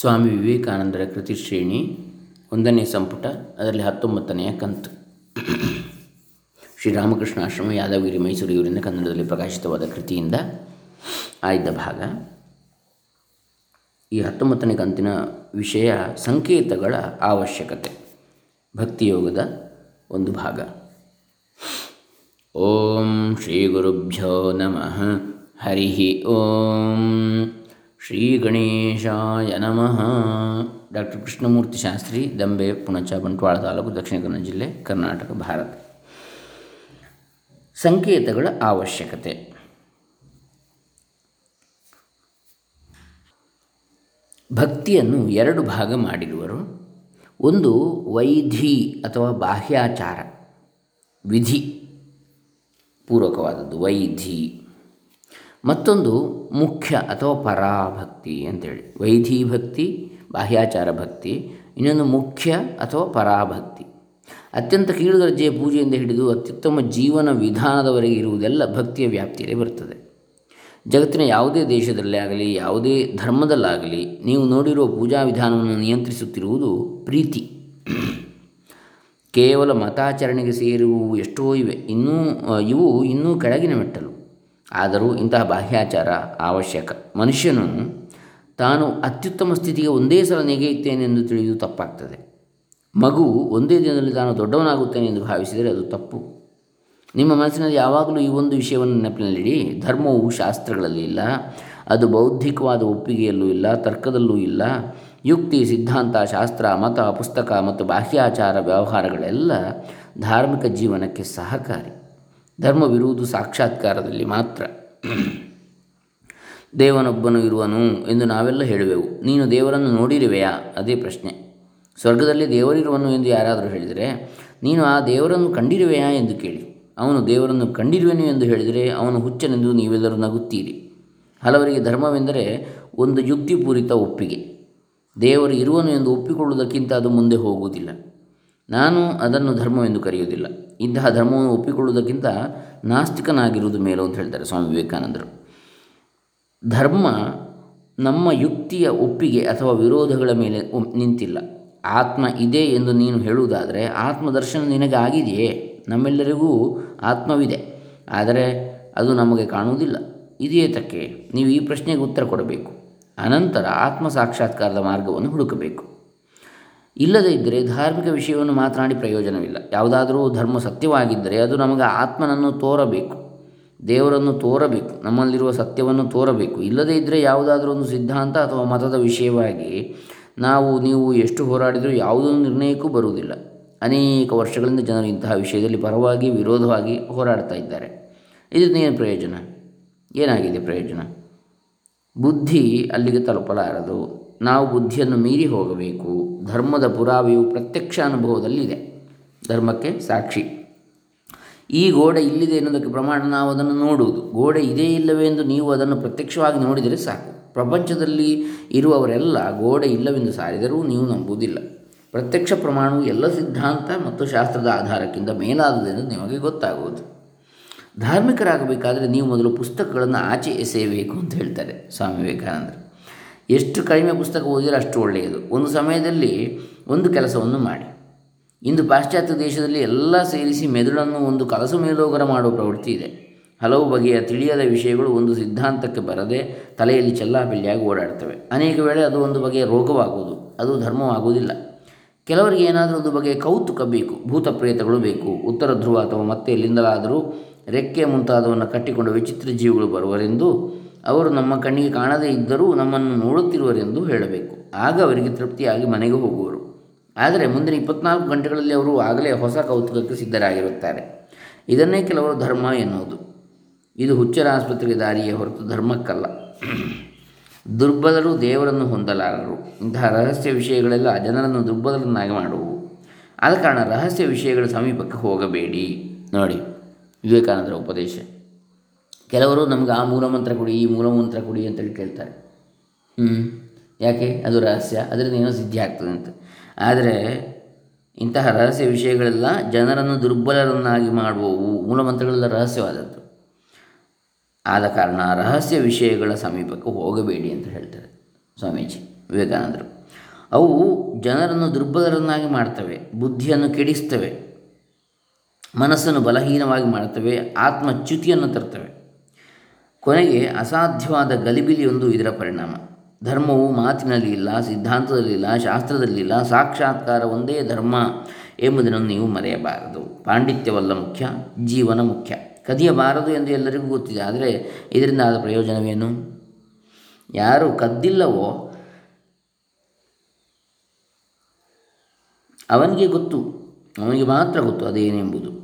ಸ್ವಾಮಿ ವಿವೇಕಾನಂದರ ಕೃತಿ ಶ್ರೇಣಿ ಒಂದನೇ ಸಂಪುಟ, ಅದರಲ್ಲಿ ಹತ್ತೊಂಬತ್ತನೆಯ ಕಂತು. ಶ್ರೀರಾಮಕೃಷ್ಣ ಆಶ್ರಮ, ಯಾದವಗಿರಿ ಮೈಸೂರು ಇವರಿಂದ ಕನ್ನಡದಲ್ಲಿ ಪ್ರಕಾಶಿತವಾದ ಕೃತಿಯಿಂದ ಆಯ್ದ ಭಾಗ. ಈ ಹತ್ತೊಂಬತ್ತನೇ ಕಂತಿನ ವಿಷಯ ಸಂಕೇತಗಳ ಅವಶ್ಯಕತೆ, ಭಕ್ತಿಯೋಗದ ಒಂದು ಭಾಗ. ಓಂ ಶ್ರೀ ಗುರುಭ್ಯೋ ನಮಃ. ಹರಿ ಓಂ. ಶ್ರೀ ಗಣೇಶಾಯ ನಮಃ. ಡಾಕ್ಟರ್ ಕೃಷ್ಣಮೂರ್ತಿ ಶಾಸ್ತ್ರಿ, ದಂಬೆ, ಪುಣಚ, ಬಂಟ್ವಾಳ ತಾಲೂಕು, ದಕ್ಷಿಣ ಕನ್ನಡ ಜಿಲ್ಲೆ, ಕರ್ನಾಟಕ, ಭಾರತ. ಸಂಕೇತಗಳ ಅವಶ್ಯಕತೆ. ಭಕ್ತಿಯನ್ನು ಎರಡು ಭಾಗ ಮಾಡಿರುವರು. ಒಂದು ವೈಧಿ ಅಥವಾ ಬಾಹ್ಯಾಚಾರ. ವಿಧಿ ಪೂರ್ವಕವಾದದ್ದು ವೈಧಿ. ಮತ್ತೊಂದು ಮುಖ್ಯ ಅಥವಾ ಪರಾಭಕ್ತಿ ಅಂತೇಳಿ. ವೈಧಿ ಭಕ್ತಿ, ಬಾಹ್ಯಾಚಾರ ಭಕ್ತಿ, ಇನ್ನೊಂದು ಮುಖ್ಯ ಅಥವಾ ಪರಾಭಕ್ತಿ. ಅತ್ಯಂತ ಕೀಳು ದರ್ಜೆಯ ಪೂಜೆಯಿಂದ ಹಿಡಿದು ಅತ್ಯುತ್ತಮ ಜೀವನ ವಿಧಾನದವರೆಗೆ ಇರುವುದೆಲ್ಲ ಭಕ್ತಿಯ ವ್ಯಾಪ್ತಿಯಲ್ಲಿ ಬರುತ್ತದೆ. ಜಗತ್ತಿನ ಯಾವುದೇ ದೇಶದಲ್ಲೇ ಆಗಲಿ, ಯಾವುದೇ ಧರ್ಮದಲ್ಲಾಗಲಿ ನೀವು ನೋಡಿರುವ ಪೂಜಾ ವಿಧಾನವನ್ನು ನಿಯಂತ್ರಿಸುತ್ತಿರುವುದು ಪ್ರೀತಿ. ಕೇವಲ ಮತಾಚರಣೆಗೆ ಸೇರುವು ಎಷ್ಟೋ ಇವೆ. ಇನ್ನೂ, ಇವು ಇನ್ನೂ ಕೆಳಗಿನ ಮೆಟ್ಟಲು. ಆದರೂ ಇಂತಹ ಬಾಹ್ಯಾಚಾರ ಅವಶ್ಯಕ. ಮನುಷ್ಯನು ತಾನು ಅತ್ಯುತ್ತಮ ಸ್ಥಿತಿಗೆ ಒಂದೇ ಸಲ ನೆಗೆಯುತ್ತೇನೆಂದು ತಿಳಿದು ತಪ್ಪಾಗ್ತದೆ. ಮಗು ಒಂದೇ ದಿನದಲ್ಲಿ ತಾನು ದೊಡ್ಡವನಾಗುತ್ತೇನೆ ಎಂದು ಭಾವಿಸಿದರೆ ಅದು ತಪ್ಪು. ನಿಮ್ಮ ಮನಸ್ಸಿನಲ್ಲಿ ಯಾವಾಗಲೂ ಈ ಒಂದು ವಿಷಯವನ್ನು ನೆನಪಿನಲ್ಲಿಡಿ. ಧರ್ಮವು ಶಾಸ್ತ್ರಗಳಲ್ಲಿ ಇಲ್ಲ. ಅದು ಬೌದ್ಧಿಕವಾದ ಒಪ್ಪಿಗೆಯಲ್ಲೂ ಇಲ್ಲ, ತರ್ಕದಲ್ಲೂ ಇಲ್ಲ. ಯುಕ್ತಿ, ಸಿದ್ಧಾಂತ, ಶಾಸ್ತ್ರ, ಮತ, ಪುಸ್ತಕ ಮತ್ತು ಬಾಹ್ಯಾಚಾರ ವ್ಯವಹಾರಗಳೆಲ್ಲ ಧಾರ್ಮಿಕ ಜೀವನಕ್ಕೆ ಸಹಕಾರಿ. ಧರ್ಮವಿರುವುದು ಸಾಕ್ಷಾತ್ಕಾರದಲ್ಲಿ ಮಾತ್ರ. ದೇವನೊಬ್ಬನು ಇರುವನು ಎಂದು ನಾವೆಲ್ಲ ಹೇಳುವೆವು. ನೀನು ದೇವರನ್ನು ನೋಡಿರುವೆಯಾ? ಅದೇ ಪ್ರಶ್ನೆ. ಸ್ವರ್ಗದಲ್ಲಿ ದೇವರಿರುವನು ಎಂದು ಯಾರಾದರೂ ಹೇಳಿದರೆ, ನೀನು ಆ ದೇವರನ್ನು ಕಂಡಿರುವೆಯಾ ಎಂದು ಕೇಳಿ. ಅವನು ದೇವರನ್ನು ಕಂಡಿರುವೆನು ಎಂದು ಹೇಳಿದರೆ, ಅವನು ಹುಚ್ಚನೆಂದು ನೀವೆಲ್ಲರೂ ನಗುತ್ತೀರಿ. ಹಲವರಿಗೆ ಧರ್ಮವೆಂದರೆ ಒಂದು ಯುಕ್ತಿಪೂರಿತ ಒಪ್ಪಿಗೆ. ದೇವರು ಇರುವನು ಎಂದು ಒಪ್ಪಿಕೊಳ್ಳುವುದಕ್ಕಿಂತ ಅದು ಮುಂದೆ ಹೋಗುವುದಿಲ್ಲ. ನಾನು ಅದನ್ನು ಧರ್ಮವೆಂದು ಕರೆಯುವುದಿಲ್ಲ. ಇಂತಹ ಧರ್ಮವನ್ನು ಒಪ್ಪಿಕೊಳ್ಳುವುದಕ್ಕಿಂತ ನಾಸ್ತಿಕನಾಗಿರುವುದು ಮೇಲು ಅಂತ ಹೇಳ್ತಾರೆ ಸ್ವಾಮಿ ವಿವೇಕಾನಂದರು. ಧರ್ಮ ನಮ್ಮ ಯುಕ್ತಿಯ ಒಪ್ಪಿಗೆ ಅಥವಾ ವಿರೋಧಗಳ ಮೇಲೆ ನಿಂತಿಲ್ಲ. ಆತ್ಮ ಇದೆ ಎಂದು ನೀನು ಹೇಳುವುದಾದರೆ ಆತ್ಮದರ್ಶನ ನಿನಗೆ ಆಗಿದೆಯೇ? ನಮ್ಮೆಲ್ಲರಿಗೂ ಆತ್ಮವಿದೆ. ಆದರೆ ಅದು ನಮಗೆ ಕಾಣುವುದಿಲ್ಲ. ಇದೇತಕ್ಕೆ ನೀವು ಈ ಪ್ರಶ್ನೆಗೆ ಉತ್ತರ ಕೊಡಬೇಕು. ಅನಂತರ ಆತ್ಮ ಸಾಕ್ಷಾತ್ಕಾರದ ಮಾರ್ಗವನ್ನು ಹುಡುಕಬೇಕು. ಇಲ್ಲದೇ ಇದ್ದರೆ ಧಾರ್ಮಿಕ ವಿಷಯವನ್ನು ಮಾತನಾಡಿ ಪ್ರಯೋಜನವಿಲ್ಲ. ಯಾವುದಾದರೂ ಧರ್ಮ ಸತ್ಯವಾಗಿದ್ದರೆ ಅದು ನಮಗೆ ಆತ್ಮನನ್ನು ತೋರಬೇಕು, ದೇವರನ್ನು ತೋರಬೇಕು, ನಮ್ಮಲ್ಲಿರುವ ಸತ್ಯವನ್ನು ತೋರಬೇಕು. ಇಲ್ಲದೇ ಇದ್ದರೆ ಯಾವುದಾದ್ರೂ ಒಂದು ಸಿದ್ಧಾಂತ ಅಥವಾ ಮತದ ವಿಷಯವಾಗಿ ನಾವು, ನೀವು ಎಷ್ಟು ಹೋರಾಡಿದರೂ ಯಾವುದೊಂದು ನಿರ್ಣಯಕ್ಕೂ ಬರುವುದಿಲ್ಲ. ಅನೇಕ ವರ್ಷಗಳಿಂದ ಜನರು ಇಂತಹ ವಿಷಯದಲ್ಲಿ ಪರವಾಗಿ, ವಿರೋಧವಾಗಿ ಹೋರಾಡ್ತಾ ಇದ್ದಾರೆ. ಇದನ್ನೇನು ಪ್ರಯೋಜನ? ಏನಾಗಿದೆ ಪ್ರಯೋಜನ? ಬುದ್ಧಿ ಅಲ್ಲಿಗೆ ತಲುಪಲಾರದು. ನಾವು ಬುದ್ಧಿಯನ್ನು ಮೀರಿ ಹೋಗಬೇಕು. ಧರ್ಮದ ಪುರಾವೆಯು ಪ್ರತ್ಯಕ್ಷ ಅನುಭವದಲ್ಲಿದೆ. ಧರ್ಮಕ್ಕೆ ಸಾಕ್ಷಿ. ಈ ಗೋಡೆ ಇಲ್ಲಿದೆ ಎನ್ನುವುದಕ್ಕೆ ಪ್ರಮಾಣ ನಾವು ಅದನ್ನು ನೋಡುವುದು. ಗೋಡೆ ಇದೇ ಇಲ್ಲವೇ ಎಂದು ನೀವು ಅದನ್ನು ಪ್ರತ್ಯಕ್ಷವಾಗಿ ನೋಡಿದರೆ ಸಾಕು. ಪ್ರಪಂಚದಲ್ಲಿ ಇರುವವರೆಲ್ಲ ಗೋಡೆ ಇಲ್ಲವೆಂದು ಸಾರಿದರೂ ನೀವು ನಂಬುವುದಿಲ್ಲ. ಪ್ರತ್ಯಕ್ಷ ಪ್ರಮಾಣವು ಎಲ್ಲ ಸಿದ್ಧಾಂತ ಮತ್ತು ಶಾಸ್ತ್ರದ ಆಧಾರಕ್ಕಿಂತ ಮೇಲಾದುದೆಂದು ನಿಮಗೆ ಗೊತ್ತಾಗುವುದು. ಧಾರ್ಮಿಕರಾಗಬೇಕಾದರೆ ನೀವು ಮೊದಲು ಪುಸ್ತಕಗಳನ್ನು ಆಚೆ ಎಸೆಯಬೇಕು ಅಂತ ಹೇಳ್ತಾರೆ ಸ್ವಾಮಿ ವಿವೇಕಾನಂದರು. ಎಷ್ಟು ಕಡಿಮೆ ಪುಸ್ತಕ ಓದಿದರೆ ಅಷ್ಟು ಒಳ್ಳೆಯದು. ಒಂದು ಸಮಯದಲ್ಲಿ ಒಂದು ಕೆಲಸವನ್ನು ಮಾಡಿ. ಇಂದು ಪಾಶ್ಚಾತ್ಯ ದೇಶದಲ್ಲಿ ಎಲ್ಲ ಸೇರಿಸಿ ಮೆದುಳನ್ನು ಒಂದು ಕಲಸು ಮೇಲೋಗರ ಮಾಡುವ ಪ್ರವೃತ್ತಿ ಇದೆ. ಹಲವು ಬಗೆಯ ತಿಳಿಯದ ವಿಷಯಗಳು ಒಂದು ಸಿದ್ಧಾಂತಕ್ಕೆ ಬರದೆ ತಲೆಯಲ್ಲಿ ಚೆಲ್ಲಾಪಿಲ್ಲಿಯಾಗಿ ಓಡಾಡ್ತವೆ. ಅನೇಕ ವೇಳೆ ಅದು ಒಂದು ಬಗೆಯ ರೋಗವಾಗುವುದು, ಅದು ಧರ್ಮವಾಗುವುದಿಲ್ಲ. ಕೆಲವರಿಗೆ ಏನಾದರೂ ಒಂದು ಬಗೆಯ ಕೌತುಕ ಬೇಕು ಭೂತ ಪ್ರೇತಗಳು ಬೇಕು, ಉತ್ತರ ಧ್ರುವ ಅಥವಾ ಮತ್ತೆ ಎಲ್ಲಿಂದಲಾದರೂ ರೆಕ್ಕೆ ಮುಂತಾದವನ್ನು ಕಟ್ಟಿಕೊಂಡು ವಿಚಿತ್ರ ಜೀವಿಗಳು ಬರುವರೆಂದು ಅವರು ನಮ್ಮ ಕಣ್ಣಿಗೆ ಕಾಣದೇ ಇದ್ದರೂ ನಮ್ಮನ್ನು ನೋಡುತ್ತಿರುವರೆಂದು ಹೇಳಬೇಕು. ಆಗ ಅವರಿಗೆ ತೃಪ್ತಿಯಾಗಿ ಮನೆಗೆ ಹೋಗುವರು. ಆದರೆ ಮುಂದಿನ ಇಪ್ಪತ್ನಾಲ್ಕು ಗಂಟೆಗಳಲ್ಲಿ ಅವರು ಆಗಲೇ ಹೊಸ ಕೌತುಕಕ್ಕೆ ಸಿದ್ಧರಾಗಿರುತ್ತಾರೆ. ಇದನ್ನೇ ಕೆಲವರು ಧರ್ಮ ಎನ್ನುವುದು. ಇದು ಹುಚ್ಚರ ಆಸ್ಪತ್ರೆಗೆ ದಾರಿಯೇ ಹೊರತು ಧರ್ಮಕ್ಕಲ್ಲ. ದುರ್ಬಲರು ದೇವರನ್ನು ಹೊಂದಲಾರರು. ಇಂತಹ ರಹಸ್ಯ ವಿಷಯಗಳೆಲ್ಲ ಜನರನ್ನು ದುರ್ಬಲರನ್ನಾಗಿ ಮಾಡುವು. ಆದ ಕಾರಣ ರಹಸ್ಯ ವಿಷಯಗಳ ಸಮೀಪಕ್ಕೆ ಹೋಗಬೇಡಿ. ನೋಡಿ, ವಿವೇಕಾನಂದರ ಉಪದೇಶ. ಕೆಲವರು ನಮ್ಗೆ ಆ ಮೂಲಮಂತ್ರ ಕೊಡಿ, ಈ ಮೂಲಮಂತ್ರ ಕೊಡಿ ಅಂತೇಳಿ ಕೇಳ್ತಾರೆ. ಹ್ಞೂ ಯಾಕೆ? ಅದು ರಹಸ್ಯ. ಅದರಿಂದ ಏನೋ ಸಿದ್ಧಿ ಆಗ್ತದೆ ಅಂತ. ಆದರೆ ಇಂತಹ ರಹಸ್ಯ ವಿಷಯಗಳೆಲ್ಲ ಜನರನ್ನು ದುರ್ಬಲರನ್ನಾಗಿ ಮಾಡುವವು. ಮೂಲಮಂತ್ರಗಳೆಲ್ಲ ರಹಸ್ಯವಾದದ್ದು. ಆದ ಕಾರಣ ರಹಸ್ಯ ವಿಷಯಗಳ ಸಮೀಪಕ್ಕೆ ಹೋಗಬೇಡಿ ಅಂತ ಹೇಳ್ತಾರೆ ಸ್ವಾಮೀಜಿ, ವಿವೇಕಾನಂದರು. ಅವು ಜನರನ್ನು ದುರ್ಬಲರನ್ನಾಗಿ ಮಾಡ್ತವೆ, ಬುದ್ಧಿಯನ್ನು ಕೆಡಿಸ್ತವೆ, ಮನಸ್ಸನ್ನು ಬಲಹೀನವಾಗಿ ಮಾಡ್ತವೆ, ಆತ್ಮಚ್ಯುತಿಯನ್ನು ತರ್ತವೆ. ಕೊನೆಗೆ ಅಸಾಧ್ಯವಾದ ಗಲಿಬಿಲಿಯೊಂದು ಇದರ ಪರಿಣಾಮ. ಧರ್ಮವು ಮಾತಿನಲ್ಲಿ ಇಲ್ಲ ಸಿದ್ಧಾಂತದಲ್ಲಿಲ್ಲ ಶಾಸ್ತ್ರದಲ್ಲಿಲ್ಲ ಸಾಕ್ಷಾತ್ಕಾರ ಒಂದೇ ಧರ್ಮ ಎಂಬುದನ್ನು ನೀವು ಮರೆಯಬಾರದು. ಪಾಂಡಿತ್ಯವಲ್ಲ ಮುಖ್ಯ, ಜೀವನ ಮುಖ್ಯ. ಕದಿಯಬಾರದು ಎಂದು ಎಲ್ಲರಿಗೂ ಗೊತ್ತಿದೆ, ಆದರೆ ಇದರಿಂದ ಆದ ಪ್ರಯೋಜನವೇನು? ಯಾರು ಕದ್ದಿಲ್ಲವೋ ಅವನಿಗೆ ಗೊತ್ತು, ಅವನಿಗೆ ಮಾತ್ರ ಗೊತ್ತು ಅದೇನೆಂಬುದು.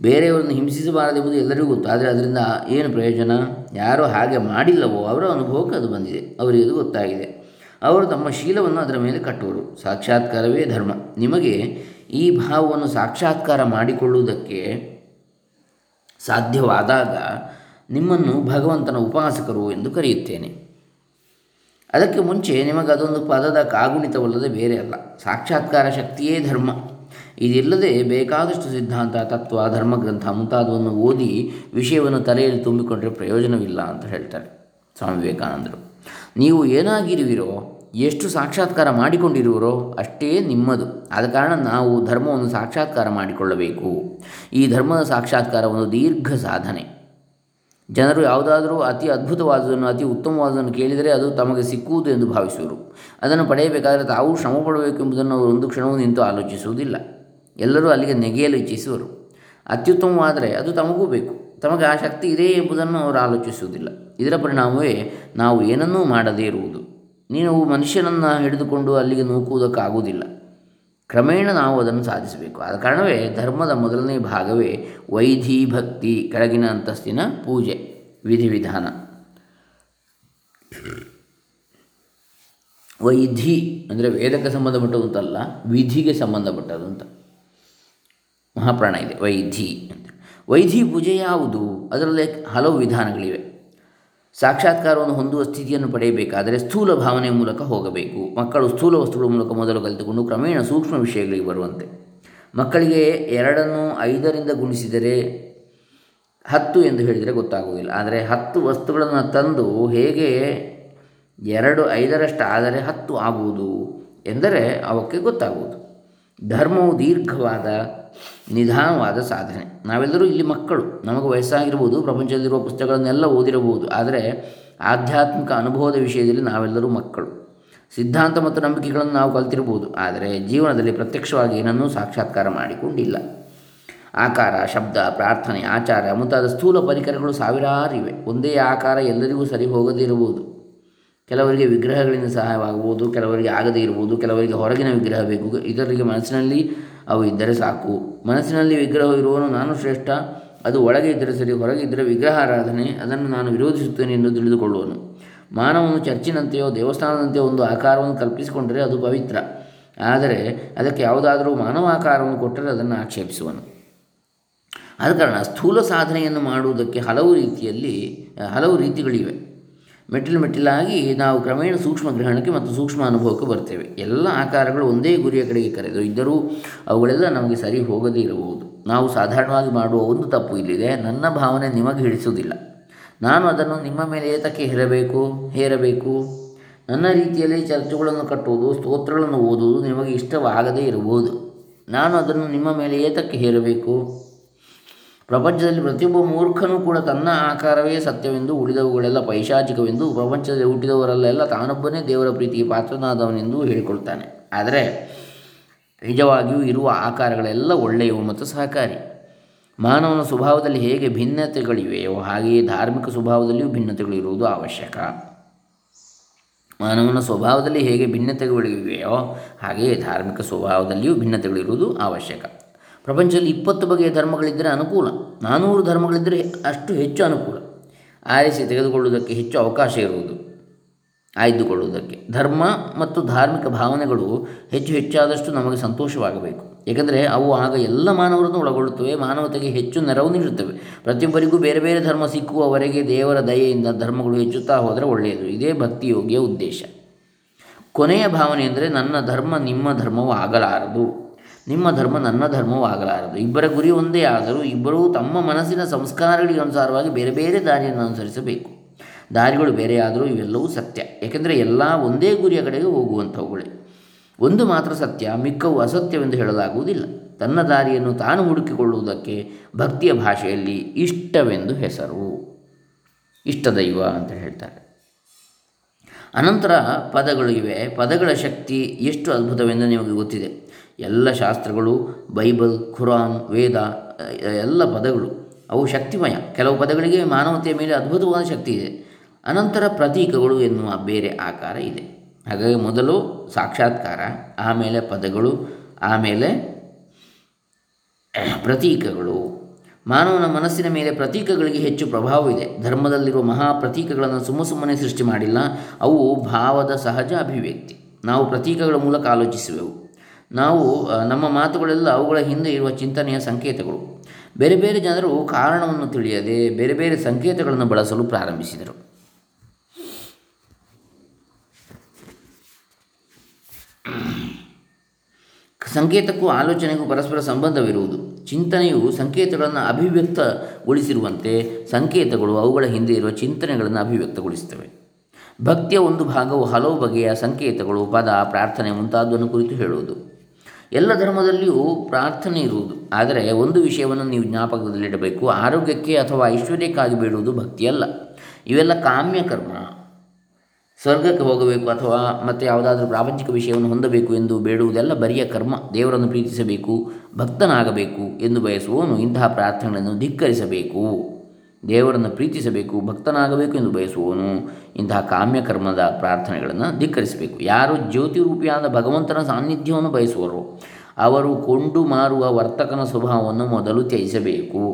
ಬೇರೆಯವರನ್ನು ಹಿಂಸಿಸಬಾರದೆಂಬುದು ಎಲ್ಲರಿಗೂ ಗೊತ್ತು. ಆದರೆ ಅದರಿಂದ ಏನು ಪ್ರಯೋಜನ? ಯಾರು ಹಾಗೆ ಮಾಡಿಲ್ಲವೋ ಅವರ ಅನುಭವಕ್ಕೆ ಅದು ಬಂದಿದೆ. ಅವರಿಗೆ ಅದು ಗೊತ್ತಾಗಿದೆ. ಅವರು ತಮ್ಮ ಶೀಲವನ್ನು ಅದರ ಮೇಲೆ ಕಟ್ಟುವರು ಸಾಕ್ಷಾತ್ಕಾರವೇ ಧರ್ಮ. ನಿಮಗೆ ಈ ಭಾವವನ್ನು ಸಾಕ್ಷಾತ್ಕಾರ ಮಾಡಿಕೊಳ್ಳುವುದಕ್ಕೆ ಸಾಧ್ಯವಾದಾಗ ನಿಮ್ಮನ್ನು ಭಗವಂತನ ಉಪಾಸಕರು ಎಂದು ಕರೆಯುತ್ತೇನೆ. ಅದಕ್ಕೆ ಮುಂಚೆ ನಿಮಗೆ ಅದೊಂದು ಪದದ ಕಾಗುಣಿತವಲ್ಲದೆ ಬೇರೆ ಅಲ್ಲ. ಸಾಕ್ಷಾತ್ಕಾರ ಶಕ್ತಿಯೇ ಧರ್ಮ. ಇದಿಲ್ಲದೆ ಬೇಕಾದಷ್ಟು ಸಿದ್ಧಾಂತ, ತತ್ವ, ಧರ್ಮಗ್ರಂಥ ಮುಂತಾದವನ್ನು ಓದಿ ವಿಷಯವನ್ನು ತಲೆಯಲ್ಲಿ ತುಂಬಿಕೊಂಡರೆ ಪ್ರಯೋಜನವಿಲ್ಲ ಅಂತ ಹೇಳ್ತಾರೆ ಸ್ವಾಮಿ ವಿವೇಕಾನಂದರು. ನೀವು ಏನಾಗಿರುವಿರೋ, ಎಷ್ಟು ಸಾಕ್ಷಾತ್ಕಾರ ಮಾಡಿಕೊಂಡಿರುವರೋ ಅಷ್ಟೇ ನಿಮ್ಮದು. ಆದ ಕಾರಣ ನಾವು ಧರ್ಮವನ್ನು ಸಾಕ್ಷಾತ್ಕಾರ ಮಾಡಿಕೊಳ್ಳಬೇಕು. ಈ ಧರ್ಮದ ಸಾಕ್ಷಾತ್ಕಾರ ಒಂದು ದೀರ್ಘ ಸಾಧನೆ. ಜನರು ಯಾವುದಾದರೂ ಅತಿ ಅದ್ಭುತವಾದುದನ್ನು ಅತಿ ಉತ್ತಮವಾದದನ್ನು ಕೇಳಿದರೆ ಅದು ತಮಗೆ ಸಿಕ್ಕುವುದು ಎಂದು ಭಾವಿಸುವರು. ಅದನ್ನು ಪಡೆಯಬೇಕಾದರೆ ತಾವು ಶ್ರಮ ಪಡಬೇಕು ಎಂಬುದನ್ನು ಅವರು ಒಂದು ಕ್ಷಣವೂ ನಿಂತು ಆಲೋಚಿಸುವುದಿಲ್ಲ. ಎಲ್ಲರೂ ಅಲ್ಲಿಗೆ ನೆಗೆಯಲು ಇಚ್ಛಿಸುವರು. ಅತ್ಯುತ್ತಮವಾದರೆ ಅದು ತಮಗೂ ಬೇಕು. ತಮಗೆ ಆ ಶಕ್ತಿ ಇದೆ ಎಂಬುದನ್ನು ಅವರು ಆಲೋಚಿಸುವುದಿಲ್ಲ. ಇದರ ಪರಿಣಾಮವೇ ನಾವು ಏನನ್ನೂ ಮಾಡದೇ ಇರುವುದು. ನೀನು ಮನುಷ್ಯನನ್ನು ಹಿಡಿದುಕೊಂಡು ಅಲ್ಲಿಗೆ ನೂಕುವುದಕ್ಕಾಗುವುದಿಲ್ಲ. ಕ್ರಮೇಣ ನಾವು ಅದನ್ನು ಸಾಧಿಸಬೇಕು. ಆದ ಕಾರಣವೇ ಧರ್ಮದ ಮೊದಲನೇ ಭಾಗವೇ ವೈಧಿ ಭಕ್ತಿ ಕೆಳಗಿನ ಅಂತಸ್ತಿನ ಪೂಜೆ, ವಿಧಿವಿಧಾನ. ವೈಧಿ ಅಂದರೆ ವೇದಕ್ಕೆ ಸಂಬಂಧಪಟ್ಟದ್ದು ಅಂತಲ್ಲ, ವಿಧಿಗೆ ಸಂಬಂಧಪಟ್ಟದ್ದು ಅಂತ. ಮಹಾಪ್ರಾಣ ಇದೆ, ವೈಧಿ. ಅಂತ ವೈಧಿ ಪೂಜೆ ಯಾವುದು? ಅದರಲ್ಲೇ ಹಲವು ವಿಧಾನಗಳಿವೆ. ಸಾಕ್ಷಾತ್ಕಾರವನ್ನು ಹೊಂದುವ ಸ್ಥಿತಿಯನ್ನು ಪಡೆಯಬೇಕಾದರೆ ಸ್ಥೂಲ ಭಾವನೆ ಮೂಲಕ ಹೋಗಬೇಕು. ಮಕ್ಕಳು ಸ್ಥೂಲ ವಸ್ತುಗಳ ಮೂಲಕ ಮೊದಲು ಕಲಿತುಕೊಂಡು ಕ್ರಮೇಣ ಸೂಕ್ಷ್ಮ ವಿಷಯಗಳಿಗೆ ಬರುವಂತೆ. ಮಕ್ಕಳಿಗೆ ಎರಡನ್ನು ಐದರಿಂದ ಗುಣಿಸಿದರೆ ಹತ್ತು ಎಂದು ಹೇಳಿದರೆ ಗೊತ್ತಾಗುವುದಿಲ್ಲ. ಆದರೆ ಹತ್ತು ವಸ್ತುಗಳನ್ನು ತಂದು ಹೇಗೆ ಎರಡು ಐದರಷ್ಟು ಆದರೆ ಹತ್ತು ಆಗುವುದು ಎಂದರೆ ಅವಕ್ಕೆ ಗೊತ್ತಾಗುವುದು. ಧರ್ಮವು ದೀರ್ಘವಾದ, ನಿಧಾನವಾದ ಸಾಧನೆ. ನಾವೆಲ್ಲರೂ ಇಲ್ಲಿ ಮಕ್ಕಳು. ನಮಗೆ ವಯಸ್ಸಾಗಿರ್ಬೋದು, ಪ್ರಪಂಚದಲ್ಲಿರುವ ಪುಸ್ತಕಗಳನ್ನೆಲ್ಲ ಓದಿರಬಹುದು. ಆದರೆ ಆಧ್ಯಾತ್ಮಿಕ ಅನುಭವದ ವಿಷಯದಲ್ಲಿ ನಾವೆಲ್ಲರೂ ಮಕ್ಕಳು. ಸಿದ್ಧಾಂತ ಮತ್ತು ನಂಬಿಕೆಗಳನ್ನು ನಾವು ಕಲ್ತಿರ್ಬೋದು. ಆದರೆ ಜೀವನದಲ್ಲಿ ಪ್ರತ್ಯಕ್ಷವಾಗಿ ಏನನ್ನೂ ಸಾಕ್ಷಾತ್ಕಾರ ಮಾಡಿಕೊಂಡಿಲ್ಲ. ಆಕಾರ, ಶಬ್ದ, ಪ್ರಾರ್ಥನೆ, ಆಚಾರ ಮುಂತಾದ ಸ್ಥೂಲ ಪರಿಕರಗಳು ಸಾವಿರಾರು ಇವೆ. ಒಂದೇ ಆಕಾರ ಎಲ್ಲರಿಗೂ ಸರಿ ಹೋಗದಿರಬಹುದು ಕೆಲವರಿಗೆ ವಿಗ್ರಹಗಳಿಂದ ಸಹಾಯವಾಗಬಹುದು ಕೆಲವರಿಗೆ ಆಗದೇ ಇರಬಹುದು ಕೆಲವರಿಗೆ ಹೊರಗಿನ ವಿಗ್ರಹ ಬೇಕು. ಇತರರಿಗೆ ಮನಸ್ಸಿನಲ್ಲಿ ಅವು ಇದ್ದರೆ ಸಾಕು. ಮನಸ್ಸಿನಲ್ಲಿ ವಿಗ್ರಹ ಇರುವನು ನಾನು ಶ್ರೇಷ್ಠ, ಅದು ಒಳಗೆ ಇದ್ದರೆ ಸರಿ, ಹೊರಗೆ ಇದ್ದರೆ ವಿಗ್ರಹ ಆರಾಧನೆ, ಅದನ್ನು ನಾನು ವಿರೋಧಿಸುತ್ತೇನೆ ಎಂದು ತಿಳಿದುಕೊಳ್ಳುವನು. ಮಾನವನು ಚರ್ಚಿನಂತೆಯೋ, ದೇವಸ್ಥಾನದಂತೆಯೋ ಒಂದು ಆಕಾರವನ್ನು ಕಲ್ಪಿಸಿಕೊಂಡರೆ ಅದು ಪವಿತ್ರ. ಆದರೆ ಅದಕ್ಕೆ ಯಾವುದಾದರೂ ಮಾನವ ಆಕಾರವನ್ನು ಕೊಟ್ಟರೆ ಅದನ್ನು ಆಕ್ಷೇಪಿಸುವನು. ಆದ ಕಾರಣ ಸ್ಥೂಲ ಸಾಧನೆಯನ್ನು ಮಾಡುವುದಕ್ಕೆ ಹಲವು ರೀತಿಯಲ್ಲಿ, ಹಲವು ರೀತಿಗಳಿವೆ. ಮೆಟ್ಟಿಲು ಮೆಟ್ಟಿಲಾಗಿ ನಾವು ಕ್ರಮೇಣ ಸೂಕ್ಷ್ಮ ಗ್ರಹಣಕ್ಕೆ ಮತ್ತು ಸೂಕ್ಷ್ಮ ಅನುಭವಕ್ಕೆ ಬರ್ತೇವೆ. ಎಲ್ಲ ಆಕಾರಗಳು ಒಂದೇ ಗುರಿಯ ಕಡೆಗೆ ಕರೆದು ಇದ್ದರೂ ಅವುಗಳೆಲ್ಲ ನಮಗೆ ಸರಿ ಹೋಗದೇ ಇರಬಹುದು. ನಾವು ಸಾಧಾರಣವಾಗಿ ಮಾಡುವ ಒಂದು ತಪ್ಪು ಇಲ್ಲಿದೆ. ನನ್ನ ಭಾವನೆ ನಿಮಗೆ ಹಿಡಿಸುವುದಿಲ್ಲ. ನಾನು ಅದನ್ನು ನಿಮ್ಮ ಮೇಲೆ ಏತಕ್ಕೆ ಹೇರಬೇಕು? ಹೇರಬೇಕು? ನನ್ನ ರೀತಿಯಲ್ಲಿ ಚರ್ಚೆಗಳನ್ನು ಕಟ್ಟುವುದು, ಸ್ತೋತ್ರಗಳನ್ನು ಓದುವುದು ನಿಮಗೆ ಇಷ್ಟವಾಗದೇ ಇರಬಹುದು. ನಾನು ಅದನ್ನು ನಿಮ್ಮ ಮೇಲೆ ಏತಕ್ಕೆ ಹೇರಬೇಕು? ಪ್ರಪಂಚದಲ್ಲಿ ಪ್ರತಿಯೊಬ್ಬ ಮೂರ್ಖನೂ ಕೂಡ ತನ್ನ ಆಕಾರವೇ ಸತ್ಯವೆಂದು, ಉಳಿದವುಗಳೆಲ್ಲ ಪೈಶಾಚಿಕವೆಂದು, ಪ್ರಪಂಚದಲ್ಲಿ ಹುಟ್ಟಿದವರಲ್ಲೆಲ್ಲ ತಾನೊಬ್ಬನೇ ದೇವರ ಪ್ರೀತಿಗೆ ಪಾತ್ರನಾದವನೆಂದು ಹೇಳಿಕೊಳ್ತಾನೆ. ಆದರೆ, ನಿಜವಾಗಿಯೂ ಇರುವ ಆಕಾರಗಳೆಲ್ಲ ಒಳ್ಳೆಯವು ಮತ್ತು ಸಹಕಾರಿ. ಮಾನವನ ಸ್ವಭಾವದಲ್ಲಿ ಹೇಗೆ ಭಿನ್ನತೆಗಳಿವೆಯೋ ಹಾಗೆಯೇ ಧಾರ್ಮಿಕ ಸ್ವಭಾವದಲ್ಲಿಯೂ ಭಿನ್ನತೆಗಳಿರುವುದು ಅವಶ್ಯಕ. ಮಾನವನ ಸ್ವಭಾವದಲ್ಲಿ ಹೇಗೆ ಭಿನ್ನತೆಗಳಿವೆಯೋ ಹಾಗೆಯೇ ಧಾರ್ಮಿಕ ಸ್ವಭಾವದಲ್ಲಿಯೂ ಭಿನ್ನತೆಗಳಿರುವುದು ಅವಶ್ಯಕ. ಪ್ರಪಂಚದಲ್ಲಿ ಇಪ್ಪತ್ತು ಬಗೆಯ ಧರ್ಮಗಳಿದ್ದರೆ ಅನುಕೂಲ. ನಾನ್ನೂರು ಧರ್ಮಗಳಿದ್ದರೆ ಅಷ್ಟು ಹೆಚ್ಚು ಅನುಕೂಲ. ಆರಿಸಿ ತೆಗೆದುಕೊಳ್ಳುವುದಕ್ಕೆ ಹೆಚ್ಚು ಅವಕಾಶ ಇರುವುದು. ಆಯ್ದುಕೊಳ್ಳುವುದಕ್ಕೆ. ಧರ್ಮ ಮತ್ತು ಧಾರ್ಮಿಕ ಭಾವನೆಗಳು ಹೆಚ್ಚು ಹೆಚ್ಚಾದಷ್ಟು ನಮಗೆ ಸಂತೋಷವಾಗಬೇಕು. ಏಕೆಂದರೆ ಅವು ಆಗ ಎಲ್ಲ ಮಾನವರನ್ನು ಒಳಗೊಳ್ಳುತ್ತವೆ, ಮಾನವತೆಗೆ ಹೆಚ್ಚು ನೆರವು ನೀಡುತ್ತವೆ. ಪ್ರತಿಯೊಬ್ಬರಿಗೂ ಬೇರೆ ಬೇರೆ ಧರ್ಮ ಸಿಕ್ಕುವವರೆಗೆ ದೇವರ ದಯೆಯಿಂದ ಧರ್ಮಗಳು ಹೆಚ್ಚುತ್ತಾ ಹೋದರೆ ಒಳ್ಳೆಯದು. ಇದೇ ಭಕ್ತಿಯೋಗ್ಯ ಉದ್ದೇಶ. ಕೊನೆಯ ಭಾವನೆ ಎಂದರೆ ನನ್ನ ಧರ್ಮ ನಿಮ್ಮ ಧರ್ಮವು ಆಗಲಾರದು. ನಿಮ್ಮ ಧರ್ಮ ನನ್ನ ಧರ್ಮವೂ ಆಗಲಾರದು ಇಬ್ಬರ ಗುರಿ ಒಂದೇ ಆದರೂ ಇಬ್ಬರೂ ತಮ್ಮ ಮನಸ್ಸಿನ ಸಂಸ್ಕಾರಗಳಿಗೆ ಅನುಸಾರವಾಗಿ ಬೇರೆ ಬೇರೆ ದಾರಿಯನ್ನು ಅನುಸರಿಸಬೇಕು. ದಾರಿಗಳು ಬೇರೆಯಾದರೂ ಇವೆಲ್ಲವೂ ಸತ್ಯ. ಏಕೆಂದರೆ ಎಲ್ಲ ಒಂದೇ ಗುರಿಯ ಕಡೆಗೆ ಹೋಗುವಂಥವುಗಳೇ. ಒಂದು ಮಾತ್ರ ಸತ್ಯ, ಮಿಕ್ಕವು ಅಸತ್ಯವೆಂದು ಹೇಳಲಾಗುವುದಿಲ್ಲ. ತನ್ನ ದಾರಿಯನ್ನು ತಾನು ಹುಡುಕಿಕೊಳ್ಳುವುದಕ್ಕೆ ಭಕ್ತಿಯ ಭಾಷೆಯಲ್ಲಿ ಇಷ್ಟವೆಂದು ಹೆಸರು. ಇಷ್ಟದೈವ ಅಂತ ಹೇಳ್ತಾರೆ. ಅನಂತರ ಪದಗಳು ಇವೆ. ಪದಗಳ ಶಕ್ತಿ ಎಷ್ಟು ಅದ್ಭುತವೆಂದು ನಿಮಗೆ ಗೊತ್ತಿದೆ. ಎಲ್ಲ ಶಾಸ್ತ್ರಗಳು, ಬೈಬಲ್, ಖುರಾನ್, ವೇದ ಎಲ್ಲ ಪದಗಳು, ಅವು ಶಕ್ತಿಮಯ. ಕೆಲವು ಪದಗಳಿಗೆ ಮಾನವತೆಯ ಮೇಲೆ ಅದ್ಭುತವಾದ ಶಕ್ತಿ ಇದೆ. ಅನಂತರ ಪ್ರತೀಕಗಳು ಎನ್ನುವ ಬೇರೆ ಆಕಾರ ಇದೆ. ಹಾಗಾಗಿ ಮೊದಲು ಸಾಕ್ಷಾತ್ಕಾರ, ಆಮೇಲೆ ಪದಗಳು, ಆಮೇಲೆ ಪ್ರತೀಕಗಳು. ಮಾನವನ ಮನಸ್ಸಿನ ಮೇಲೆ ಪ್ರತೀಕಗಳಿಗೆ ಹೆಚ್ಚು ಪ್ರಭಾವವಿದೆ ಧರ್ಮದಲ್ಲಿರುವ ಮಹಾ ಪ್ರತೀಕಗಳನ್ನು ಸುಮ್ಮ ಸುಮ್ಮನೆ ಸೃಷ್ಟಿ ಮಾಡಿಲ್ಲ. ಅವು ಭಾವದ ಸಹಜ ಅಭಿವ್ಯಕ್ತಿ. ನಾವು ಪ್ರತೀಕಗಳ ಮೂಲಕ ಆಲೋಚಿಸುವೆವು. ನಾವು ನಮ್ಮ ಮಾತುಗಳೆಲ್ಲ ಅವುಗಳ ಹಿಂದೆ ಇರುವ ಚಿಂತನೆಯ ಸಂಕೇತಗಳು. ಬೇರೆ ಬೇರೆ ಜನರು ಕಾರಣವನ್ನು ತಿಳಿಯದೆ ಬೇರೆ ಬೇರೆ ಸಂಕೇತಗಳನ್ನು ಬಳಸಲು ಪ್ರಾರಂಭಿಸಿದರು. ಸಂಕೇತಕ್ಕೂ ಆಲೋಚನೆಗೂ ಪರಸ್ಪರ ಸಂಬಂಧವಿರುವುದು. ಚಿಂತನೆಯು ಸಂಕೇತಗಳನ್ನು ಅಭಿವ್ಯಕ್ತಗೊಳಿಸಿರುವಂತೆ ಸಂಕೇತಗಳು ಅವುಗಳ ಹಿಂದೆ ಇರುವ ಚಿಂತನೆಗಳನ್ನು ಅಭಿವ್ಯಕ್ತಗೊಳಿಸುತ್ತವೆ. ಭಕ್ತಿಯ ಒಂದು ಭಾಗವು ಹಲವು ಬಗೆಯ ಸಂಕೇತಗಳು, ಪದ, ಪ್ರಾರ್ಥನೆ ಮುಂತಾದವನ್ನು ಕುರಿತು ಹೇಳುವುದು. ಎಲ್ಲ ಧರ್ಮದಲ್ಲಿಯೂ ಪ್ರಾರ್ಥನೆ ಇರುವುದು. ಆದರೆ ಒಂದು ವಿಷಯವನ್ನು ನೀವು ಜ್ಞಾಪಕದಲ್ಲಿಡಬೇಕು. ಆರೋಗ್ಯಕ್ಕೆ ಅಥವಾ ಐಶ್ವರ್ಯಕ್ಕಾಗಿ ಬೇಡುವುದು ಭಕ್ತಿಯಲ್ಲ. ಇವೆಲ್ಲ ಕಾಮ್ಯ ಕರ್ಮ. ಸ್ವರ್ಗಕ್ಕೆ ಹೋಗಬೇಕು ಅಥವಾ ಮತ್ತು ಯಾವುದಾದ್ರೂ ಪ್ರಾಪಂಚಿಕ ವಿಷಯವನ್ನು ಹೊಂದಬೇಕು ಎಂದು ಬೇಡುವುದೆಲ್ಲ ಬರಿಯ ಕರ್ಮ. ದೇವರನ್ನು ಪ್ರೀತಿಸಬೇಕು, ಭಕ್ತನಾಗಬೇಕು ಎಂದು ಬಯಸುವವನು ಇಂತಹ ಪ್ರಾರ್ಥನೆಗಳನ್ನು ಧಿಕ್ಕರಿಸಬೇಕು. ದೇವರನ್ನು ಪ್ರೀತಿಸಬೇಕು, ಭಕ್ತನಾಗಬೇಕು ಎಂದು ಬಯಸುವವನು ಇಂತಹ ಕಾಮ್ಯ ಕರ್ಮದ ಪ್ರಾರ್ಥನೆಗಳನ್ನು ಧಿಕ್ಕರಿಸಬೇಕು. ಯಾರು ಜ್ಯೋತಿರೂಪಿಯಾದ ಭಗವಂತನ ಸಾನ್ನಿಧ್ಯವನ್ನು ಬಯಸುವರು ಅವರು ಕೊಂಡು ಮಾರುವ ವರ್ತಕನ ಸ್ವಭಾವವನ್ನು ಮೊದಲು ತ್ಯಜಿಸಬೇಕು.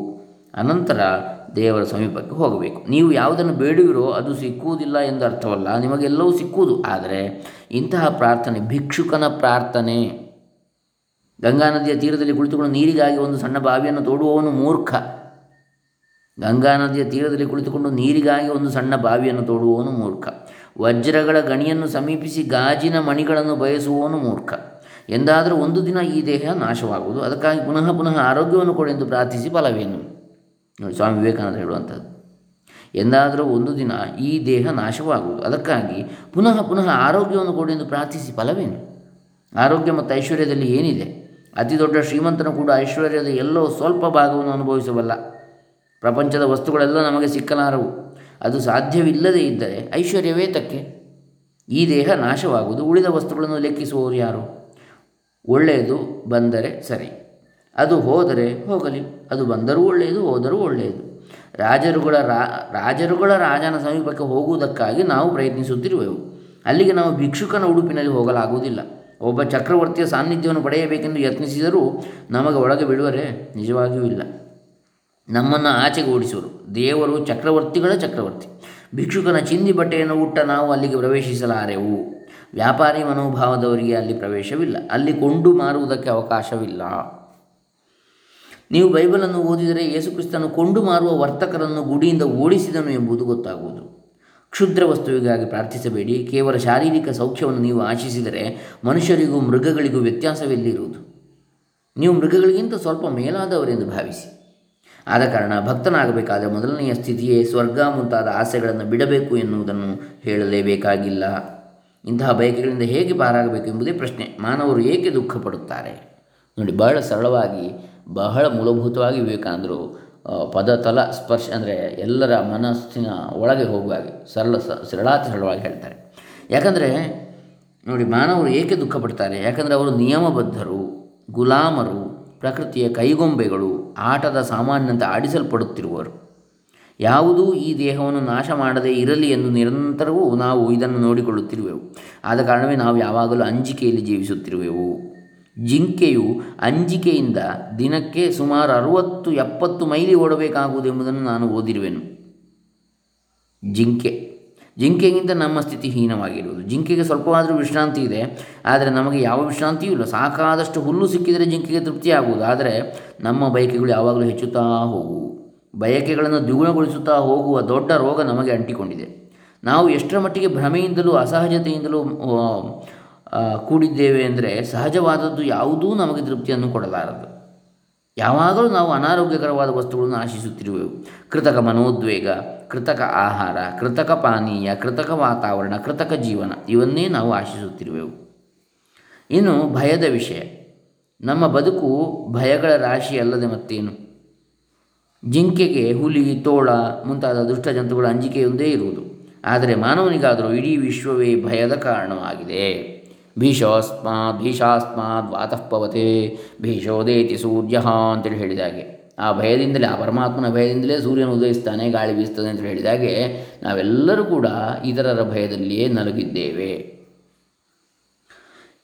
ಅನಂತರ ದೇವರ ಸಮೀಪಕ್ಕೆ ಹೋಗಬೇಕು. ನೀವು ಯಾವುದನ್ನು ಬೇಡುವಿರೋ ಅದು ಸಿಕ್ಕುವುದಿಲ್ಲ ಎಂದು ಅರ್ಥವಲ್ಲ, ನಿಮಗೆಲ್ಲವೂ ಸಿಕ್ಕುವುದು. ಆದರೆ ಇಂತಹ ಪ್ರಾರ್ಥನೆ ಭಿಕ್ಷುಕನ ಪ್ರಾರ್ಥನೆ. ಗಂಗಾ ನದಿಯ ತೀರದಲ್ಲಿ ಕುಳಿತುಕೊಂಡು ನೀರಿಗಾಗಿ ಒಂದು ಸಣ್ಣ ಬಾವಿಯನ್ನು ತೋಡುವವನು ಮೂರ್ಖ. ಗಂಗಾ ನದಿಯ ತೀರದಲ್ಲಿ ಕುಳಿತುಕೊಂಡು ನೀರಿಗಾಗಿ ಒಂದು ಸಣ್ಣ ಬಾವಿಯನ್ನು ತೋಡುವವನು ಮೂರ್ಖ. ವಜ್ರಗಳ ಗಣಿಯನ್ನು ಸಮೀಪಿಸಿ ಗಾಜಿನ ಮಣಿಗಳನ್ನು ಬಯಸುವವನು ಮೂರ್ಖ. ಎಂದಾದರೂ ಒಂದು ದಿನ ಈ ದೇಹ ನಾಶವಾಗುವುದು. ಅದಕ್ಕಾಗಿ ಪುನಃ ಪುನಃ ಆರೋಗ್ಯವನ್ನು ಕೊಡೆಂದು ಪ್ರಾರ್ಥಿಸಿ ಫಲವೇನು? ನೋಡಿ, ಸ್ವಾಮಿ ವಿವೇಕಾನಂದ ಹೇಳುವಂಥದ್ದು. ಎಂದಾದರೂ ಒಂದು ದಿನ ಈ ದೇಹ ನಾಶವಾಗುವುದು. ಅದಕ್ಕಾಗಿ ಪುನಃ ಪುನಃ ಆರೋಗ್ಯವನ್ನು ಕೊಡೆಂದು ಪ್ರಾರ್ಥಿಸಿ ಫಲವೇನು? ಆರೋಗ್ಯ ಮತ್ತು ಐಶ್ವರ್ಯದಲ್ಲಿ ಏನಿದೆ? ಅತಿ ದೊಡ್ಡ ಶ್ರೀಮಂತನು ಕೂಡ ಐಶ್ವರ್ಯದ ಎಲ್ಲೋ ಸ್ವಲ್ಪ ಭಾಗವನ್ನು ಅನುಭವಿಸಬಲ್ಲ. ಪ್ರಪಂಚದ ವಸ್ತುಗಳೆಲ್ಲ ನಮಗೆ ಸಿಕ್ಕಲಾರವು. ಅದು ಸಾಧ್ಯವಿಲ್ಲದೇ ಇದ್ದರೆ ಐಶ್ವರ್ಯವೇ ತಕ್ಕೆ. ಈ ದೇಹ ನಾಶವಾಗುವುದು ಉಳಿದ ವಸ್ತುಗಳನ್ನು ಲೆಕ್ಕಿಸುವವರು ಯಾರು? ಒಳ್ಳೆಯದು ಬಂದರೆ ಸರಿ. ಅದು ಹೋದರೆ ಹೋಗಲಿ. ಅದು ಬಂದರೂ ಒಳ್ಳೆಯದು, ಹೋದರೂ ಒಳ್ಳೆಯದು. ರಾಜರುಗಳ ರಾಜರುಗಳ ರಾಜನ ಸಮೀಪಕ್ಕೆ ಹೋಗುವುದಕ್ಕಾಗಿ ನಾವು ಪ್ರಯತ್ನಿಸುತ್ತಿರುವೆವು. ಅಲ್ಲಿಗೆ ನಾವು ಭಿಕ್ಷುಕನ ಉಡುಪಿನಲ್ಲಿ ಹೋಗಲಾಗುವುದಿಲ್ಲ. ಒಬ್ಬ ಚಕ್ರವರ್ತಿಯ ಸಾನ್ನಿಧ್ಯವನ್ನು ಪಡೆಯಬೇಕೆಂದು ಯತ್ನಿಸಿದರೂ ನಮಗೆ ಒಳಗೆ ಬಿಡುವರೆ ನಿಜವಾಗಿಯೂ ಇಲ್ಲ. ನಮ್ಮನ್ನು ಆಚೆಗೆ ಓಡಿಸುವರು ದೇವರು ಚಕ್ರವರ್ತಿಗಳ ಚಕ್ರವರ್ತಿ. ಭಿಕ್ಷುಕನ ಚಿಂದಿ ಬಟ್ಟೆಯನ್ನು ಉಟ್ಟ ನಾವು ಅಲ್ಲಿಗೆ ಪ್ರವೇಶಿಸಲಾರೆವು. ವ್ಯಾಪಾರಿ ಮನೋಭಾವದವರಿಗೆ ಅಲ್ಲಿ ಪ್ರವೇಶವಿಲ್ಲ. ಅಲ್ಲಿ ಕೊಂಡು ಮಾರುವುದಕ್ಕೆ ಅವಕಾಶವಿಲ್ಲ. ನೀವು ಬೈಬಲನ್ನು ಓದಿದರೆ ಯೇಸುಕ್ರಿಸ್ತನು ಕೊಂಡು ಮಾರುವ ವರ್ತಕರನ್ನು ಗುಡಿಯಿಂದ ಓಡಿಸಿದನು ಎಂಬುದು ಗೊತ್ತಾಗುವುದು. ಕ್ಷುದ್ರ ವಸ್ತುವಿಗಾಗಿ ಪ್ರಾರ್ಥಿಸಬೇಡಿ. ಕೇವಲ ಶಾರೀರಿಕ ಸೌಖ್ಯವನ್ನು ನೀವು ಆಶಿಸಿದರೆ ಮನುಷ್ಯರಿಗೂ ಮೃಗಗಳಿಗೂ ವ್ಯತ್ಯಾಸವೆಲ್ಲಿರುವುದು ನೀವು ಮೃಗಗಳಿಗಿಂತ ಸ್ವಲ್ಪ ಮೇಲಾದವರೆಂದು ಭಾವಿಸಿ. ಆದ ಕಾರಣ ಭಕ್ತನಾಗಬೇಕಾದರೆ ಮೊದಲನೆಯ ಸ್ಥಿತಿಯೇ ಸ್ವರ್ಗ ಮುಂತಾದ ಆಸೆಗಳನ್ನು ಬಿಡಬೇಕು ಎನ್ನುವುದನ್ನು ಹೇಳಲೇಬೇಕಾಗಿಲ್ಲ. ಇಂತಹ ಬಯಕೆಗಳಿಂದ ಹೇಗೆ ಪಾರಾಗಬೇಕು ಎಂಬುದೇ ಪ್ರಶ್ನೆ. ಮಾನವರು ಏಕೆ ದುಃಖ ಪಡುತ್ತಾರೆ ನೋಡಿ, ಬಹಳ ಸರಳವಾಗಿ, ಬಹಳ ಮೂಲಭೂತವಾಗಿ ವಿವೇಕಾನಂದರು ಪದತಲ ಸ್ಪರ್ಶ ಅಂದರೆ ಎಲ್ಲರ ಮನಸ್ಸಿನ ಒಳಗೆ ಹೋಗುವಾಗ ಹಾಗೆ, ಸರಳ ಸರಳಾತಿ ಸರಳವಾಗಿ ಹೇಳ್ತಾರೆ. ಯಾಕಂದರೆ, ನೋಡಿ, ಮಾನವರು ಏಕೆ ದುಃಖ ಪಡ್ತಾರೆ ಯಾಕಂದರೆ ಅವರು ನಿಯಮಬದ್ಧರು, ಗುಲಾಮರು, ಪ್ರಕೃತಿಯ ಕೈಗೊಂಬೆಗಳು ಆಟದ ಸಾಮಾನ್ಯಂತೆ ಆಡಿಸಲ್ಪಡುತ್ತಿರುವರು. ಯಾವುದೂ ಈ ದೇಹವನ್ನು ನಾಶ ಮಾಡದೇ ಇರಲಿ ಎಂದು ನಿರಂತರವೂ ನಾವು ಇದನ್ನು ನೋಡಿಕೊಳ್ಳುತ್ತಿರುವೆವು. ಆದ ಕಾರಣವೇ ನಾವು ಯಾವಾಗಲೂ ಅಂಜಿಕೆಯಲ್ಲಿ ಜೀವಿಸುತ್ತಿರುವೆವು. ಜಿಂಕೆಯು ಅಂಜಿಕೆಯಿಂದ ದಿನಕ್ಕೆ ಸುಮಾರು ಅರುವತ್ತು ಎಪ್ಪತ್ತು ಮೈಲಿ ಓಡಬೇಕಾಗುವುದು ಎಂಬುದನ್ನು ನಾನು ಓದಿರುವೆನು. ಜಿಂಕೆ ಜಿಂಕೆಗಿಂತ ನಮ್ಮ ಸ್ಥಿತಿ ಹೀನವಾಗಿರುವುದು. ಜಿಂಕೆಗೆ ಸ್ವಲ್ಪವಾದರೂ ವಿಶ್ರಾಂತಿ ಇದೆ, ಆದರೆ ನಮಗೆ ಯಾವ ವಿಶ್ರಾಂತಿಯೂ ಇಲ್ಲ. ಸಾಕಾದಷ್ಟು ಹುಲ್ಲು ಸಿಕ್ಕಿದರೆ ಜಿಂಕೆಗೆ ತೃಪ್ತಿಯಾಗುವುದು, ಆದರೆ ನಮ್ಮ ಬಯಕೆಗಳು ಯಾವಾಗಲೂ ಹೆಚ್ಚುತ್ತಾ ಹೋಗುವು. ಬಯಕೆಗಳನ್ನು ದ್ವಿಗುಣಗೊಳಿಸುತ್ತಾ ಹೋಗುವ ದೊಡ್ಡ ರೋಗ ನಮಗೆ ಅಂಟಿಕೊಂಡಿದೆ. ನಾವು ಎಷ್ಟರ ಮಟ್ಟಿಗೆ ಭ್ರಮೆಯಿಂದಲೂ ಅಸಹಜತೆಯಿಂದಲೂ ಕೂಡಿದ್ದೇವೆ ಅಂದರೆ ಸಹಜವಾದದ್ದು ಯಾವುದೂ ನಮಗೆ ತೃಪ್ತಿಯನ್ನು ಕೊಡಲಾರದು. ಯಾವಾಗಲೂ ನಾವು ಅನಾರೋಗ್ಯಕರವಾದ ವಸ್ತುಗಳನ್ನು ಆಶಿಸುತ್ತಿರುವೆವು. ಕೃತಕ ಮನೋದ್ವೇಗ ಕೃತಕ ಆಹಾರ, ಕೃತಕ ಪಾನೀಯ, ಕೃತಕ ವಾತಾವರಣ, ಕೃತಕ ಜೀವನ ಇವನ್ನೇ ನಾವು ಆಶಿಸುತ್ತಿರುವೆವು. ಇನ್ನು ಭಯದ ವಿಷಯ. ನಮ್ಮ ಬದುಕು ಭಯಗಳ ರಾಶಿ ಅಲ್ಲದೆ ಮತ್ತೇನು? ಜಿಂಕೆಗೆ ಹುಲಿ, ತೋಳ ಮುಂತಾದ ದುಷ್ಟ ಜಂತುಗಳ ಅಂಜಿಕೆಯೊಂದೇ ಇರುವುದು. ಆದರೆ ಮಾನವನಿಗಾದರೂ ಇಡೀ ವಿಶ್ವವೇ ಭಯದ ಕಾರಣವಾಗಿದೆ. ಭೀಷೋಸ್ಮಾ ಭೀಷಾಸ್ಮಾತ್ ವಾತಃಪವತೆ ಭೀಷೋದೇತಿ ಸೂರ್ಯ ಅಂತೇಳಿ ಹೇಳಿದಾಗೆ. ಆ ಭಯದಿಂದಲೇ, ಆ ಪರಮಾತ್ಮನ ಭಯದಿಂದಲೇ ಸೂರ್ಯನು ಉದಯಿಸ್ತಾನೆ, ಗಾಳಿ ಬೀಸ್ತದೆ ಅಂತ ಹೇಳಿದಾಗೆ ನಾವೆಲ್ಲರೂ ಕೂಡ ಇತರರ ಭಯದಲ್ಲಿಯೇ ನಲುಗಿದ್ದೇವೆ.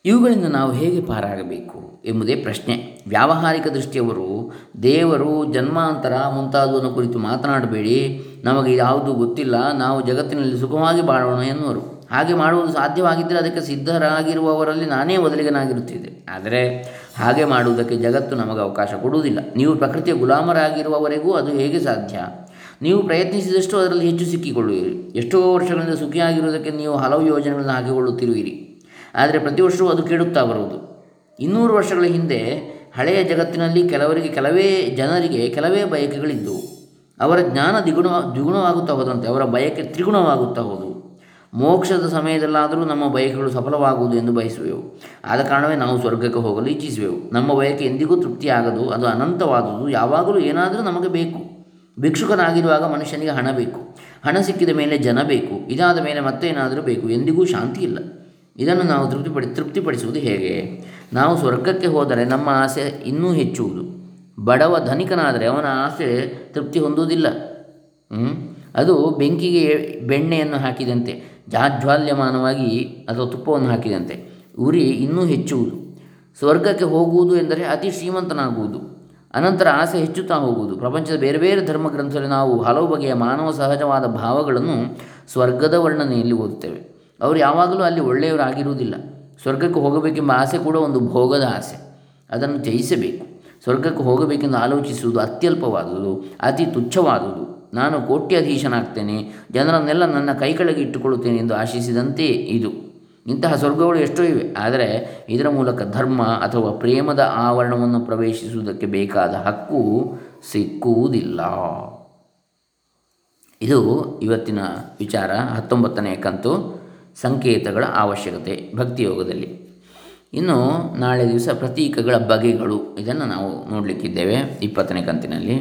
ಇವುಗಳಿಂದ ನಾವು ಹೇಗೆ ಪಾರಾಗಬೇಕು ಎಂಬುದೇ ಪ್ರಶ್ನೆ. ವ್ಯಾವಹಾರಿಕ ದೃಷ್ಟಿಯವರು, ದೇವರು ಜನ್ಮಾಂತರ ಮುಂತಾದವನ್ನು ಕುರಿತು ಮಾತನಾಡಬೇಡಿ. ನಮಗೆ ಯಾವುದು ಗೊತ್ತಿಲ್ಲ, ನಾವು ಜಗತ್ತಿನಲ್ಲಿ ಸುಖವಾಗಿ ಬಾಳೋಣ ಎನ್ನುವರು. ಹಾಗೆ ಮಾಡುವುದು ಸಾಧ್ಯವಾಗಿದ್ದರೆ ಅದಕ್ಕೆ ಸಿದ್ಧರಾಗಿರುವವರಲ್ಲಿ ನಾನೇ ಮೊದಲಿಗನಾಗಿರುತ್ತಿದ್ದೆ. ಆದರೆ ಹಾಗೆ ಮಾಡುವುದಕ್ಕೆ ಜಗತ್ತು ನಮಗೆ ಅವಕಾಶ ಕೊಡುವುದಿಲ್ಲ. ನೀವು ಪ್ರಕೃತಿಯ ಗುಲಾಮರಾಗಿರುವವರೆಗೂ ಅದು ಹೇಗೆ ಸಾಧ್ಯ? ನೀವು ಪ್ರಯತ್ನಿಸಿದಷ್ಟು ಅದರಲ್ಲಿ ಹೆಚ್ಚು ಸಿಕ್ಕಿಕೊಳ್ಳುವಿರಿ. ಎಷ್ಟೋ ವರ್ಷಗಳಿಂದ ಸುಖಿಯಾಗಿರುವುದಕ್ಕೆ ನೀವು ಹಲವು ಯೋಜನೆಗಳನ್ನು ಹಾಕಿಕೊಳ್ಳುತ್ತಿರುವಿರಿ. ಆದರೆ ಪ್ರತಿ ವರ್ಷವೂ ಅದು ಕೆಡುತ್ತಾ ಬರುವುದು. ಇನ್ನೂರು ವರ್ಷಗಳ ಹಿಂದೆ ಹಳೆಯ ಜಗತ್ತಿನಲ್ಲಿ ಕೆಲವರಿಗೆ ಕೆಲವೇ ಜನರಿಗೆ ಕೆಲವೇ ಬಯಕೆಗಳಿದ್ದವು. ಅವರ ಜ್ಞಾನ ದ್ವಿಗುಣ ದ್ವಿಗುಣವಾಗುತ್ತಾ ಹೋದಂತೆ, ಅವರ ಬಯಕೆ ತ್ರಿಗುಣವಾಗುತ್ತಾ ಹೋದವು. ಮೋಕ್ಷದ ಸಮಯದಲ್ಲಾದರೂ ನಮ್ಮ ಬಯಕೆಗಳು ಸಫಲವಾಗುವುದು ಎಂದು ಬಯಸುವೆವು. ಆದ ಕಾರಣವೇ ನಾವು ಸ್ವರ್ಗಕ್ಕೆ ಹೋಗಲು ಇಚ್ಛಿಸುವೆವು. ನಮ್ಮ ಬಯಕೆ ಎಂದಿಗೂ ತೃಪ್ತಿಯಾಗದು, ಅದು ಅನಂತವಾದುದು, ಯಾವಾಗಲೂ ಏನಾದರೂ ನಮಗೆ ಬೇಕು. ಭಿಕ್ಷುಕನಾಗಿರುವಾಗ ಮನುಷ್ಯನಿಗೆ ಹಣ ಬೇಕು. ಹಣ ಸಿಕ್ಕಿದ ಮೇಲೆ ಜನ ಬೇಕು. ಇದಾದ ಮೇಲೆ ಮತ್ತೆ ಏನಾದರೂ ಬೇಕು. ಎಂದಿಗೂ ಶಾಂತಿ ಇಲ್ಲ. ಇದನ್ನು ನಾವು ತೃಪ್ತಿಪಡಿ, ತೃಪ್ತಿಪಡಿಸುವುದು ಹೇಗೆ? ನಾವು ಸ್ವರ್ಗಕ್ಕೆ ಹೋದರೆ ನಮ್ಮ ಆಸೆ ಇನ್ನೂ ಹೆಚ್ಚುವುದು. ಬಡವ ಧನಿಕನಾದರೆ ಅವನ ಆಸೆ ತೃಪ್ತಿ ಹೊಂದುವುದಿಲ್ಲ. ಅದು ಬೆಂಕಿಗೆ ಬೆಣ್ಣೆಯನ್ನು ಹಾಕಿದಂತೆ. ಜಾಜ್ವಾಲ್ಯಮಾನವಾಗಿ ಅಥವಾ ತುಪ್ಪವನ್ನು ಹಾಕಿದಂತೆ. ಉರಿ ಇನ್ನೂ ಹೆಚ್ಚುವುದು. ಸ್ವರ್ಗಕ್ಕೆ ಹೋಗುವುದು ಎಂದರೆ ಅತಿ ಶ್ರೀಮಂತನಾಗುವುದು. ಅನಂತರ ಆಸೆ ಹೆಚ್ಚುತ್ತಾ ಹೋಗುವುದು. ಪ್ರಪಂಚದ ಬೇರೆ ಬೇರೆ ಧರ್ಮ ಗ್ರಂಥದಲ್ಲಿ ನಾವು ಹಲವು ಬಗೆಯ ಮಾನವ ಸಹಜವಾದ ಭಾವಗಳನ್ನು ಸ್ವರ್ಗದ ವರ್ಣನೆಯಲ್ಲಿ ಓದುತ್ತೇವೆ. ಅವರು ಯಾವಾಗಲೂ ಅಲ್ಲಿ ಒಳ್ಳೆಯವರಾಗಿರುವುದಿಲ್ಲ. ಸ್ವರ್ಗಕ್ಕೆ ಹೋಗಬೇಕೆಂಬ ಆಸೆ ಕೂಡ ಒಂದು ಭೋಗದ ಆಸೆ. ಅದನ್ನು ಜಯಿಸಬೇಕು. ಸ್ವರ್ಗಕ್ಕೆ ಹೋಗಬೇಕೆಂದು ಆಲೋಚಿಸುವುದು ಅತ್ಯಲ್ಪವಾದುದು, ಅತಿ ತುಚ್ಛವಾದುದು. ನಾನು ಕೋಟ್ಯಾಧೀಶನಾಗ್ತೇನೆ, ಜನರನ್ನೆಲ್ಲ ನನ್ನ ಕೈ ಕೆಳಗೆ ಇಟ್ಟುಕೊಳ್ಳುತ್ತೇನೆ ಎಂದು ಆಶಿಸಿದಂತೆ ಇದು. ಇಂತಹ ಸ್ವರ್ಗಗಳು ಎಷ್ಟೋ ಇವೆ, ಆದರೆ ಇದರ ಮೂಲಕ ಧರ್ಮ ಅಥವಾ ಪ್ರೇಮದ ಆವರಣವನ್ನು ಪ್ರವೇಶಿಸುವುದಕ್ಕೆ ಬೇಕಾದ ಹಕ್ಕು ಸಿಕ್ಕುವುದಿಲ್ಲ. ಇದು ಇವತ್ತಿನ ವಿಚಾರ, ಹತ್ತೊಂಬತ್ತನೇ ಕಂತು, ಸಂಕೇತಗಳ ಅವಶ್ಯಕತೆ ಭಕ್ತಿಯೋಗದಲ್ಲಿ ಇನ್ನು ನಾಳೆ ದಿವಸ ಪ್ರತೀಕಗಳ ಬಗೆಗಳು, ಇದನ್ನು ನಾವು ನೋಡಲಿಕ್ಕಿದ್ದೇವೆ, ಇಪ್ಪತ್ತನೇ ಕಂತಿನಲ್ಲಿ.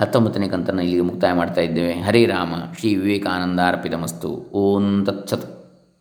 ಹತ್ತೊಂಬತ್ತನೇ ಕಂತನ್ನು ಇಲ್ಲಿಗೆ ಮುಕ್ತಾಯ ಮಾಡ್ತಾ ಇದ್ದೇವೆ. ಹರೇ ರಾಮ ಶ್ರೀ ವಿವೇಕಾನಂದ ಅರ್ಪಿತಮಸ್ತು. ಓಂ ತತ್ಸತ್.